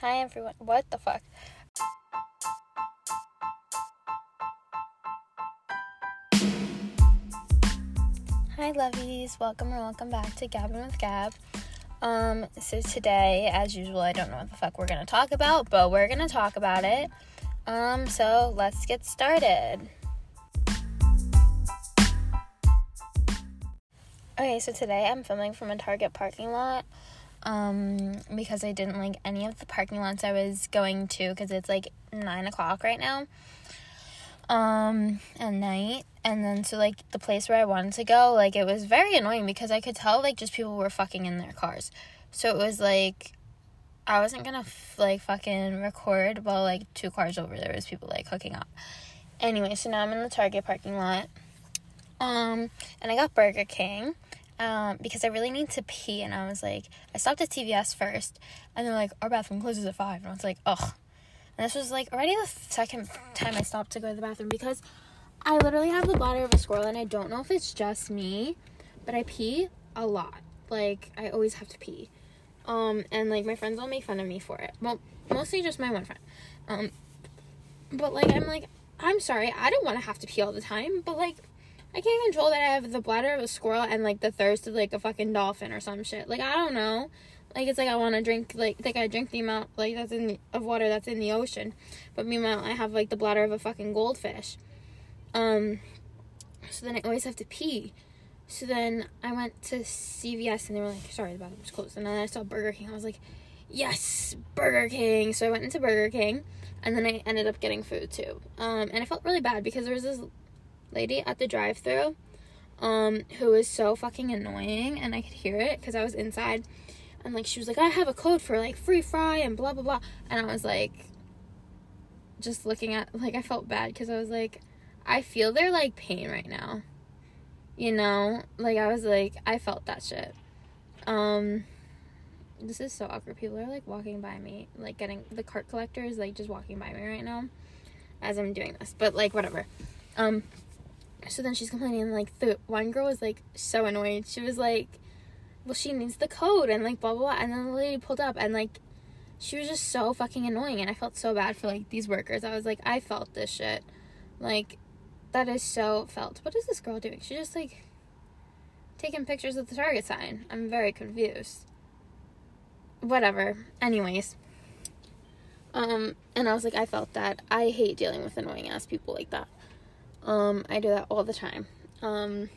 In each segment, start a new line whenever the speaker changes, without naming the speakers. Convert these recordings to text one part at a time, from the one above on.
Hi everyone. What the fuck? Hi lovies. Welcome or welcome back to Gabbing with Gab. Um, so today, as usual, I don't know what the fuck we're gonna talk about, but we're gonna talk about it. Um, so let's get started. Okay, so today I'm filming from a Target parking lot um, because I didn't like any of the parking lots I was going to because it's like nine o'clock right now um, at night. And then, so like the place where I wanted to go, like it was very annoying because I could tell like just people were fucking in their cars. So it was like I wasn't gonna f- like fucking record while like two cars over there was people like hooking up. Anyway, so now I'm in the Target parking lot. Um, and I got Burger King um, because I really need to pee. And I was like, I stopped at CVS first, and they're like, our bathroom closes at five. And I was like, ugh. And this was like already the second time I stopped to go to the bathroom because I literally have the bladder of a squirrel, and I don't know if it's just me, but I pee a lot. Like I always have to pee. Um, and like my friends all make fun of me for it. Well, mostly just my one friend. Um, but like I'm like I'm sorry, I don't want to have to pee all the time, but like I can't control that I have the bladder of a squirrel and like the thirst of like a fucking dolphin or some shit. Like I don't know. Like it's like I want to drink like like I drink the amount like that's in the, of water that's in the ocean, but meanwhile I have like the bladder of a fucking goldfish. Um, so then I always have to pee. So then I went to CVS and they were like, "Sorry, the bathroom's closed." And then I saw Burger King. I was like, "Yes, Burger King!" So I went into Burger King, and then I ended up getting food too. Um, and I felt really bad because there was this lady at the drive-through, um, who was so fucking annoying, and I could hear it because I was inside, and like she was like, "I have a code for like free fry and blah blah blah," and I was like, just looking at like I felt bad because I was like, I feel their like pain right now, you know, like I was like I felt that shit. Um, this is so awkward. People are like walking by me, like getting the cart collector is like just walking by me right now as I'm doing this, but like whatever. Um, so then she's complaining and like the one girl was like so annoyed. She was like well she needs the code and like blah blah blah. And then the lady pulled up and like she was just so fucking annoying and i felt so bad for like these workers. I was like i felt this shit. Like that is so felt. What is this girl doing? She just like taking pictures of the target sign. I'm very confused. Whatever. Anyways. Um and i was like i felt that. I hate dealing with annoying ass people like that um, I do that all the time. Um,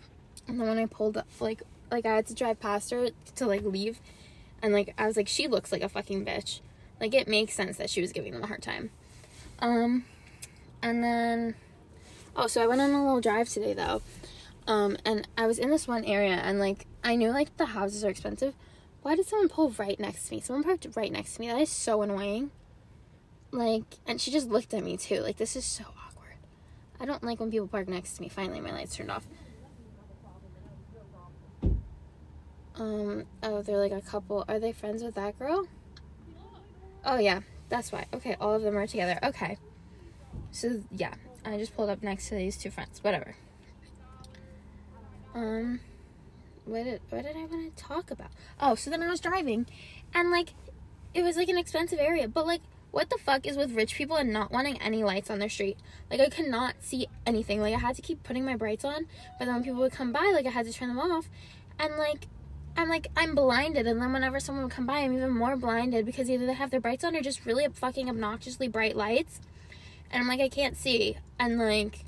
and then when I pulled up, like, like I had to drive past her to like leave, and like I was like, she looks like a fucking bitch. Like it makes sense that she was giving them a hard time. Um, and then, oh, so I went on a little drive today though. Um, and I was in this one area, and like I knew like the houses are expensive. Why did someone pull right next to me? Someone parked right next to me. That is so annoying. Like, and she just looked at me too. Like, this is so awkward. I don't like when people park next to me. Finally, my lights turned off. Um, oh, they're like a couple. Are they friends with that girl? Oh, yeah, that's why. Okay, all of them are together. Okay. So, yeah, I just pulled up next to these two friends. Whatever. Um, what did, what did I want to talk about? Oh, so then I was driving, and like, it was like an expensive area, but like, what the fuck is with rich people and not wanting any lights on their street? Like I could not see anything. Like I had to keep putting my brights on, but then when people would come by, like I had to turn them off. And like I'm like I'm blinded and then whenever someone would come by, I'm even more blinded because either they have their brights on or just really fucking obnoxiously bright lights. And I'm like I can't see. And like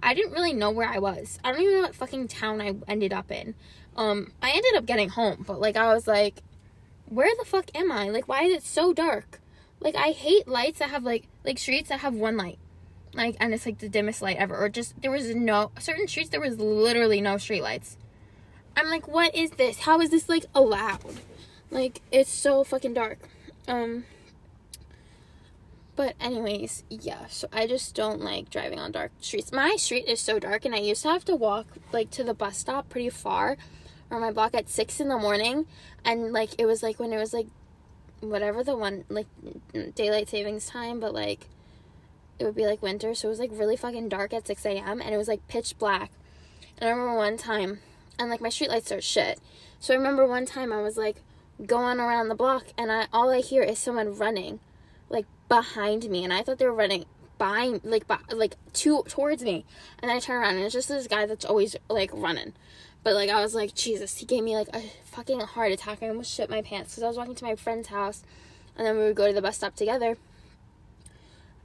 I didn't really know where I was. I don't even know what fucking town I ended up in. Um I ended up getting home, but like I was like where the fuck am I? Like why is it so dark? Like I hate lights that have like like streets that have one light. Like and it's like the dimmest light ever. Or just there was no certain streets there was literally no street lights. I'm like, what is this? How is this like allowed? Like it's so fucking dark. Um but anyways, yeah, so I just don't like driving on dark streets. My street is so dark and I used to have to walk like to the bus stop pretty far or my block at six in the morning and like it was like when it was like whatever the one like daylight savings time, but like it would be like winter, so it was like really fucking dark at 6 a.m. and it was like pitch black. And I remember one time, and like my streetlights are shit. So I remember one time I was like going around the block, and I all I hear is someone running, like behind me, and I thought they were running by like by, like to towards me, and I turn around and it's just this guy that's always like running. But like I was like Jesus, he gave me like a fucking heart attack. I almost shit my pants because I was walking to my friend's house, and then we would go to the bus stop together.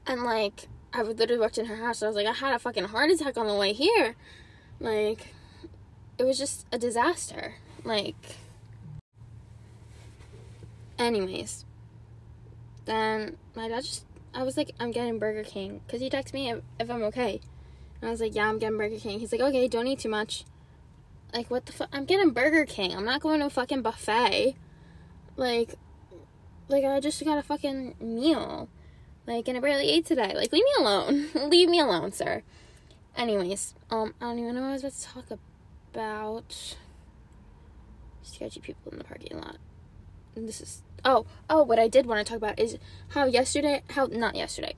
And like I would literally walked in her house. And I was like, I had a fucking heart attack on the way here. Like, it was just a disaster. Like, anyways, then my dad just, I was like, I'm getting Burger King. Because he texted me if, if I'm okay. And I was like, yeah, I'm getting Burger King. He's like, okay, don't eat too much. Like, what the fuck? I'm getting Burger King. I'm not going to a fucking buffet. Like, like, I just got a fucking meal. Like, and I barely ate today. Like, leave me alone. leave me alone, sir. Anyways, um, I don't even know what I was about to talk about. Sketchy people in the parking lot. And this is oh oh what I did want to talk about is how yesterday how not yesterday.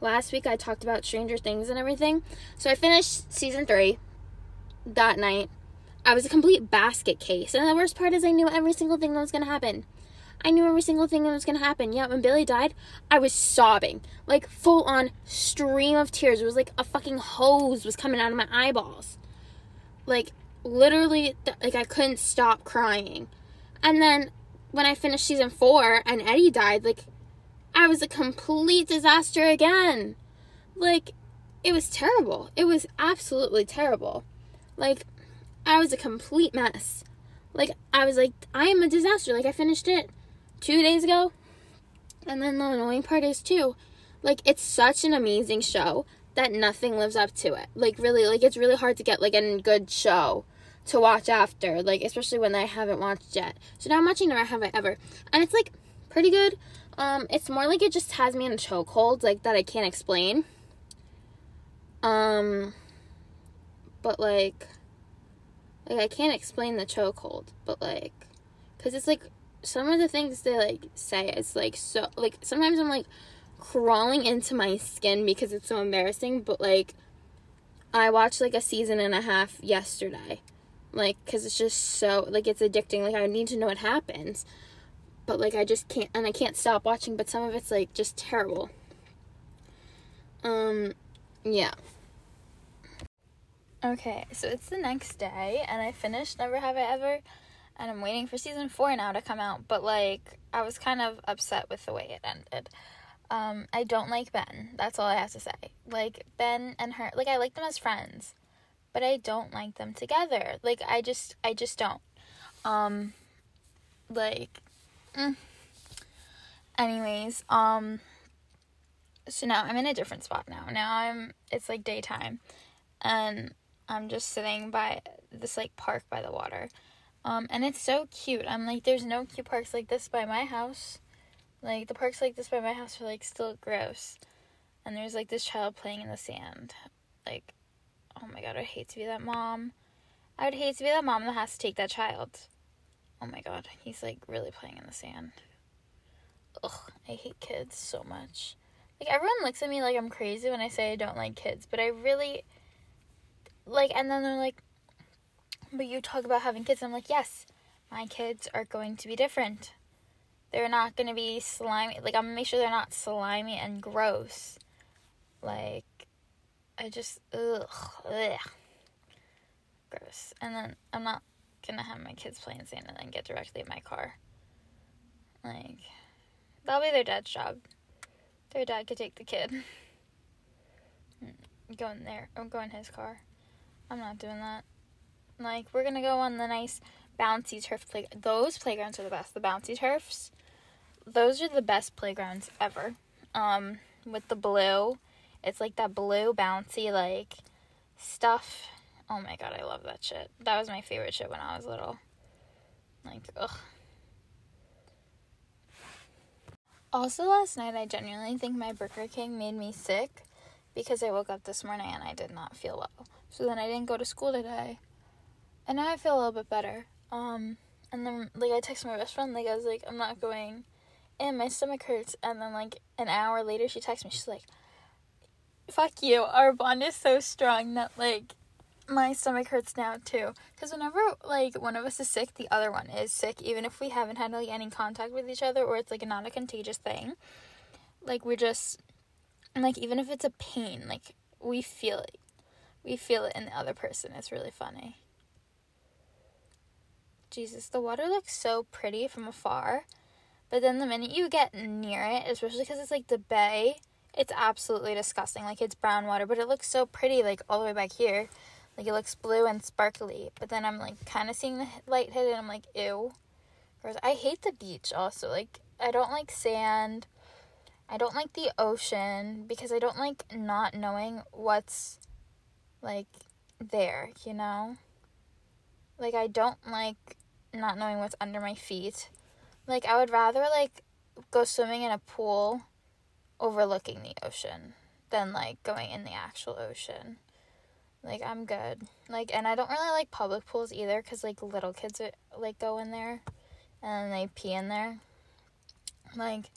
Last week I talked about Stranger Things and everything. So I finished season three that night. I was a complete basket case, and the worst part is I knew every single thing that was gonna happen. I knew every single thing that was gonna happen. Yeah, when Billy died, I was sobbing. Like full on stream of tears. It was like a fucking hose was coming out of my eyeballs. Like literally like I couldn't stop crying. And then when I finished season 4 and Eddie died, like I was a complete disaster again. Like it was terrible. It was absolutely terrible. Like I was a complete mess. Like I was like I am a disaster. Like I finished it two days ago. And then the annoying part is too, like it's such an amazing show that nothing lives up to it. Like really, like it's really hard to get like a good show to watch after, like especially when I haven't watched yet. So now I'm watching Never Have I Ever, and it's like pretty good. Um, it's more like it just has me in a chokehold, like that I can't explain. Um, but like, like I can't explain the chokehold, but like, cause it's like some of the things they like say is like so like sometimes I'm like crawling into my skin because it's so embarrassing, but like I watched like a season and a half yesterday. Like cuz it's just so like it's addicting. Like I need to know what happens. But like I just can't and I can't stop watching, but some of it's like just terrible. Um yeah. Okay, so it's the next day and I finished Never Have I Ever and I'm waiting for season four now to come out. But like, I was kind of upset with the way it ended. Um, I don't like Ben. That's all I have to say. Like Ben and her, like I like them as friends, but I don't like them together. Like I just, I just don't. Um, like, mm. anyways, um, so now I'm in a different spot now. Now I'm, it's like daytime, and I'm just sitting by this like park by the water um, and it's so cute. I'm like, there's no cute parks like this by my house. Like, the parks like this by my house are, like, still gross. And there's, like, this child playing in the sand. Like, oh my god, I hate to be that mom. I would hate to be that mom that has to take that child. Oh my god, he's, like, really playing in the sand. Ugh, I hate kids so much. Like, everyone looks at me like I'm crazy when I say I don't like kids, but I really. Like, and then they're like, but you talk about having kids. I'm like, yes, my kids are going to be different. They're not going to be slimy. Like, I'm to make sure they're not slimy and gross. Like, I just, ugh, ugh. Gross. And then I'm not to have my kids play in sand and then get directly in my car. Like, that'll be their dad's job. Their dad could take the kid. Hmm. Go in there, or go in his car. I'm not doing that. Like, we're gonna go on the nice bouncy turf play. Those playgrounds are the best. The bouncy turfs, those are the best playgrounds ever. Um, with the blue, it's like that blue bouncy like stuff. Oh my god, I love that shit. That was my favorite shit when I was little. Like, ugh. Also, last night, I genuinely think my Burger King made me sick because I woke up this morning and I did not feel well. So then I didn't go to school today and now I feel a little bit better. Um, and then like I texted my best friend, like I was like, I'm not going, and my stomach hurts. And then like an hour later, she texts me. She's like, "Fuck you. Our bond is so strong that like my stomach hurts now too. Because whenever like one of us is sick, the other one is sick, even if we haven't had like any contact with each other or it's like not a contagious thing. Like we're just like even if it's a pain, like we feel it. We feel it in the other person. It's really funny. Jesus, the water looks so pretty from afar. But then the minute you get near it, especially because it's like the bay, it's absolutely disgusting. Like it's brown water, but it looks so pretty, like all the way back here. Like it looks blue and sparkly. But then I'm like kind of seeing the light hit it. And I'm like, ew. I hate the beach also. Like I don't like sand. I don't like the ocean because I don't like not knowing what's like there, you know? Like I don't like not knowing what's under my feet. Like I would rather like go swimming in a pool overlooking the ocean than like going in the actual ocean. Like I'm good. Like and I don't really like public pools either cuz like little kids are, like go in there and they pee in there. Like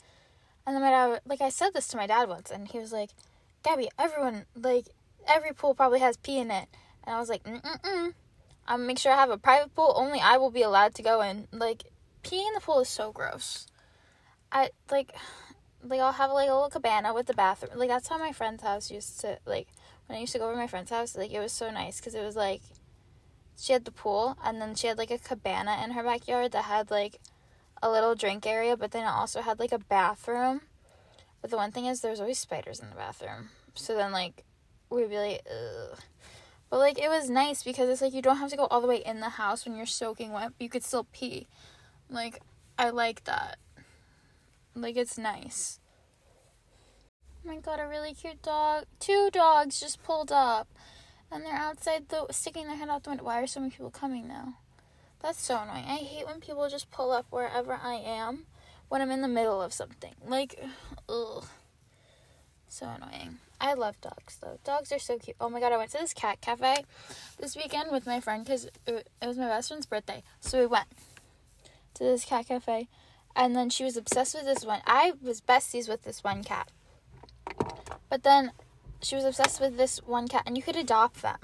and then my dad like I said this to my dad once and he was like, "Gabby, everyone like every pool probably has pee in it." And I was like, "Mm-mm." I'm make sure I have a private pool only I will be allowed to go in. Like peeing in the pool is so gross. I like like I'll have like a little cabana with the bathroom. Like that's how my friend's house used to like when I used to go over my friend's house. Like it was so nice because it was like she had the pool and then she had like a cabana in her backyard that had like a little drink area, but then it also had like a bathroom. But the one thing is, there's always spiders in the bathroom. So then like we'd be like, ugh. But like it was nice because it's like you don't have to go all the way in the house when you're soaking wet. You could still pee. Like I like that. Like it's nice. Oh my god, a really cute dog. Two dogs just pulled up. And they're outside the sticking their head out the window. Why are so many people coming now? That's so annoying. I hate when people just pull up wherever I am when I'm in the middle of something. Like, ugh. So annoying. I love dogs though. Dogs are so cute. Oh my god, I went to this cat cafe this weekend with my friend because it was my best friend's birthday. So we went to this cat cafe and then she was obsessed with this one. I was besties with this one cat. But then she was obsessed with this one cat, and you could adopt them.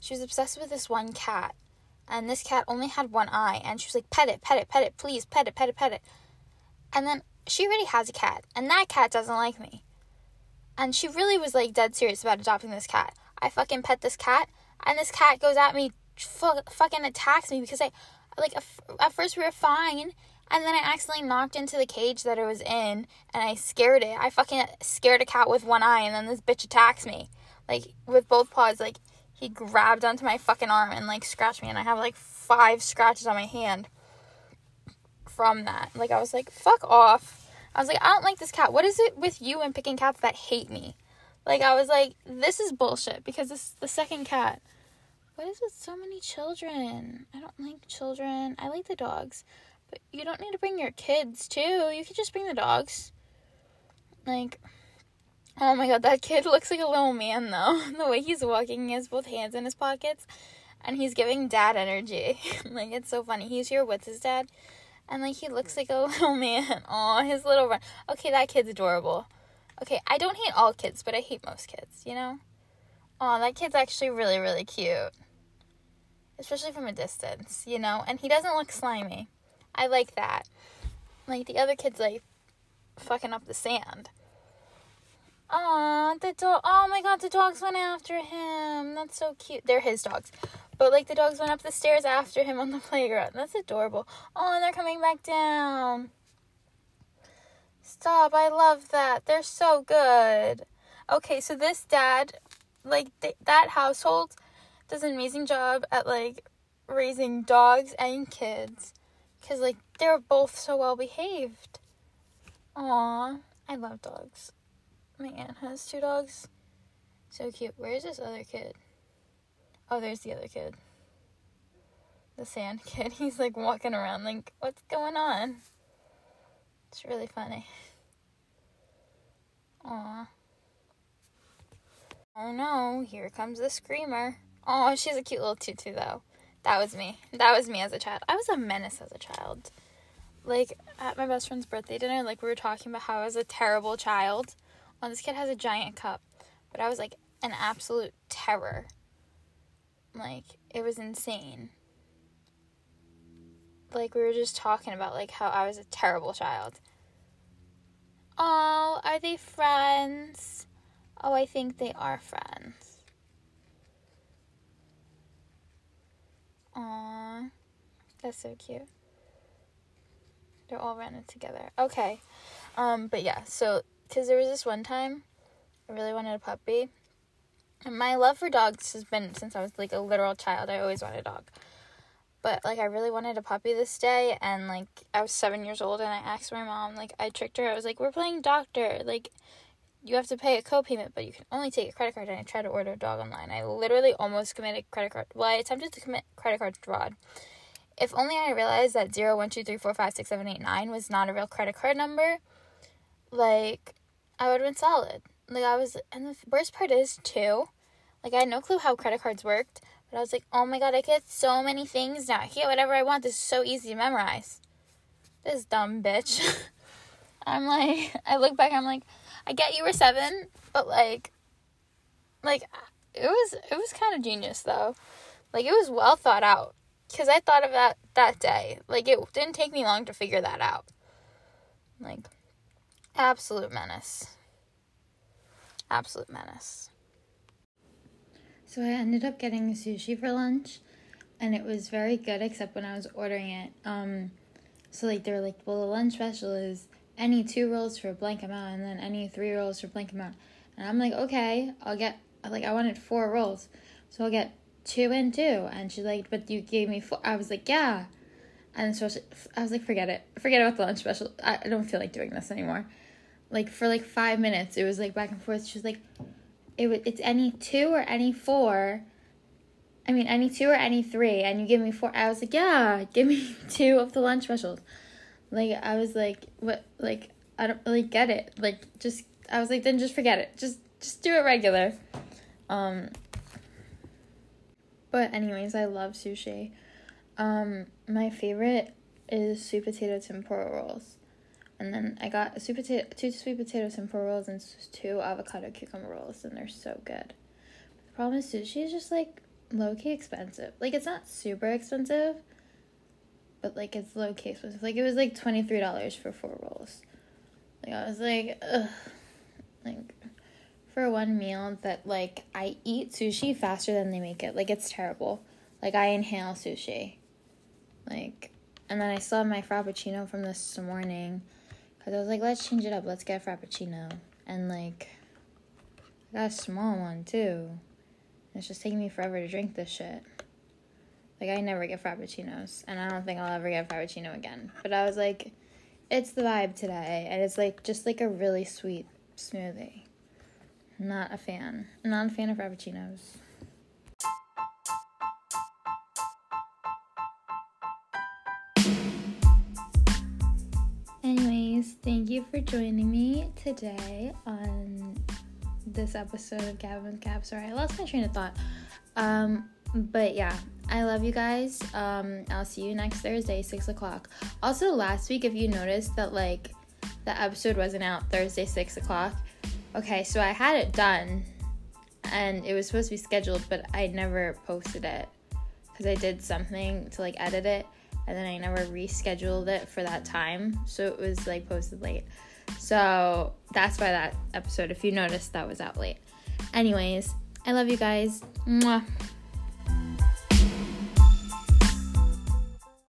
She was obsessed with this one cat, and this cat only had one eye, and she was like, pet it, pet it, pet it, please, pet it, pet it, pet it. And then she already has a cat, and that cat doesn't like me. And she really was like dead serious about adopting this cat. I fucking pet this cat, and this cat goes at me, fucking attacks me because I, like, at first we were fine, and then I accidentally knocked into the cage that it was in and I scared it. I fucking scared a cat with one eye and then this bitch attacks me. Like with both paws, like he grabbed onto my fucking arm and like scratched me and I have like five scratches on my hand from that. Like I was like, fuck off. I was like, I don't like this cat. What is it with you and picking cats that hate me? Like I was like, this is bullshit because this is the second cat. What is with so many children? I don't like children. I like the dogs. But you don't need to bring your kids too. You could just bring the dogs. Like, oh my god, that kid looks like a little man though. the way he's walking, he has both hands in his pockets, and he's giving dad energy. like, it's so funny. He's here with his dad, and like he looks like a little man. Oh, his little run. Okay, that kid's adorable. Okay, I don't hate all kids, but I hate most kids. You know. Oh, that kid's actually really, really cute. Especially from a distance, you know? And he doesn't look slimy. I like that. Like the other kids like fucking up the sand. Aw, the dog. Oh my god, the dogs went after him. That's so cute. They're his dogs. But like the dogs went up the stairs after him on the playground. That's adorable. Oh, and they're coming back down. Stop. I love that. They're so good. Okay, so this dad, like th- that household, does an amazing job at like raising dogs and kids. Because, like, they're both so well behaved. Aw, I love dogs. My aunt has two dogs. So cute. Where's this other kid? Oh, there's the other kid. The sand kid. He's like walking around, like, what's going on? It's really funny. Aw. Oh no, here comes the screamer. Oh, she's a cute little tutu though. That was me. That was me as a child. I was a menace as a child. Like at my best friend's birthday dinner, like we were talking about how I was a terrible child. Well, this kid has a giant cup, but I was like an absolute terror. Like, it was insane. Like, we were just talking about, like, how I was a terrible child. Oh, are they friends? Oh, I think they are friends. Aw, that's so cute. They're all running together. Okay. Um, but yeah, so, because there was this one time I really wanted a puppy. My love for dogs has been since I was like a literal child. I always wanted a dog. But like I really wanted a puppy this day and like I was 7 years old and I asked my mom like I tricked her. I was like we're playing doctor. Like you have to pay a co-payment, but you can only take a credit card and I tried to order a dog online. I literally almost committed credit card. Well, I attempted to commit credit card fraud. If only I realized that 0 1 2 3 4 5 6 7 8 9 was not a real credit card number. Like I would have been solid. Like I was, and the worst part is too, like I had no clue how credit cards worked, but I was like, oh my god, I get so many things now. I get whatever I want. This is so easy to memorize. This dumb bitch. I'm like, I look back, I'm like, I get you were seven, but like, like it was it was kind of genius though. Like it was well thought out because I thought of that that day. Like it didn't take me long to figure that out. Like absolute menace absolute menace. So I ended up getting sushi for lunch, and it was very good, except when I was ordering it. Um, so like they were like, well, the lunch special is any two rolls for a blank amount, and then any three rolls for a blank amount. And I'm like, okay, I'll get like I wanted four rolls, so I'll get two and two. And she's like, but you gave me four. I was like, yeah. And so I was like, forget it, forget about the lunch special. I don't feel like doing this anymore like for like five minutes it was like back and forth. She was like it was it's any two or any four. I mean any two or any three and you give me four. I was like yeah give me two of the lunch specials. Like i was like what like i don't really get it. Like just i was like then just forget it. Just just do it regular. Um but anyways i love sushi. Um my favorite is sweet potato tempura rolls and then I got sweet potato, two sweet potato tempura rolls and two avocado cucumber rolls, and they're so good. The problem is sushi is just like low key expensive. Like it's not super expensive, but like it's low key expensive. Like it was like twenty three dollars for four rolls. Like I was like, ugh, like for one meal that like I eat sushi faster than they make it. Like it's terrible. Like I inhale sushi. Like and then I still have my frappuccino from this morning Cause I was like, let's change it up. Let's get a frappuccino, and like, I got a small one too. It's just taking me forever to drink this shit. Like I never get frappuccinos, and I don't think I'll ever get a frappuccino again. But I was like, it's the vibe today, and it's like just like a really sweet smoothie. Not a fan. Not a fan of frappuccinos. You for joining me today on this episode of Gabbing with Gab. Sorry, I lost my train of thought. Um, but yeah, I love you guys. Um, I'll see you next Thursday, six o'clock. Also, last week, if you noticed that like the episode wasn't out Thursday, six o'clock. Okay, so I had it done, and it was supposed to be scheduled, but I never posted it because I did something to like edit it and then I never rescheduled it for that time. So it was like posted late. So that's why that episode, if you noticed, that was out late. Anyways, I love you guys. Mwah.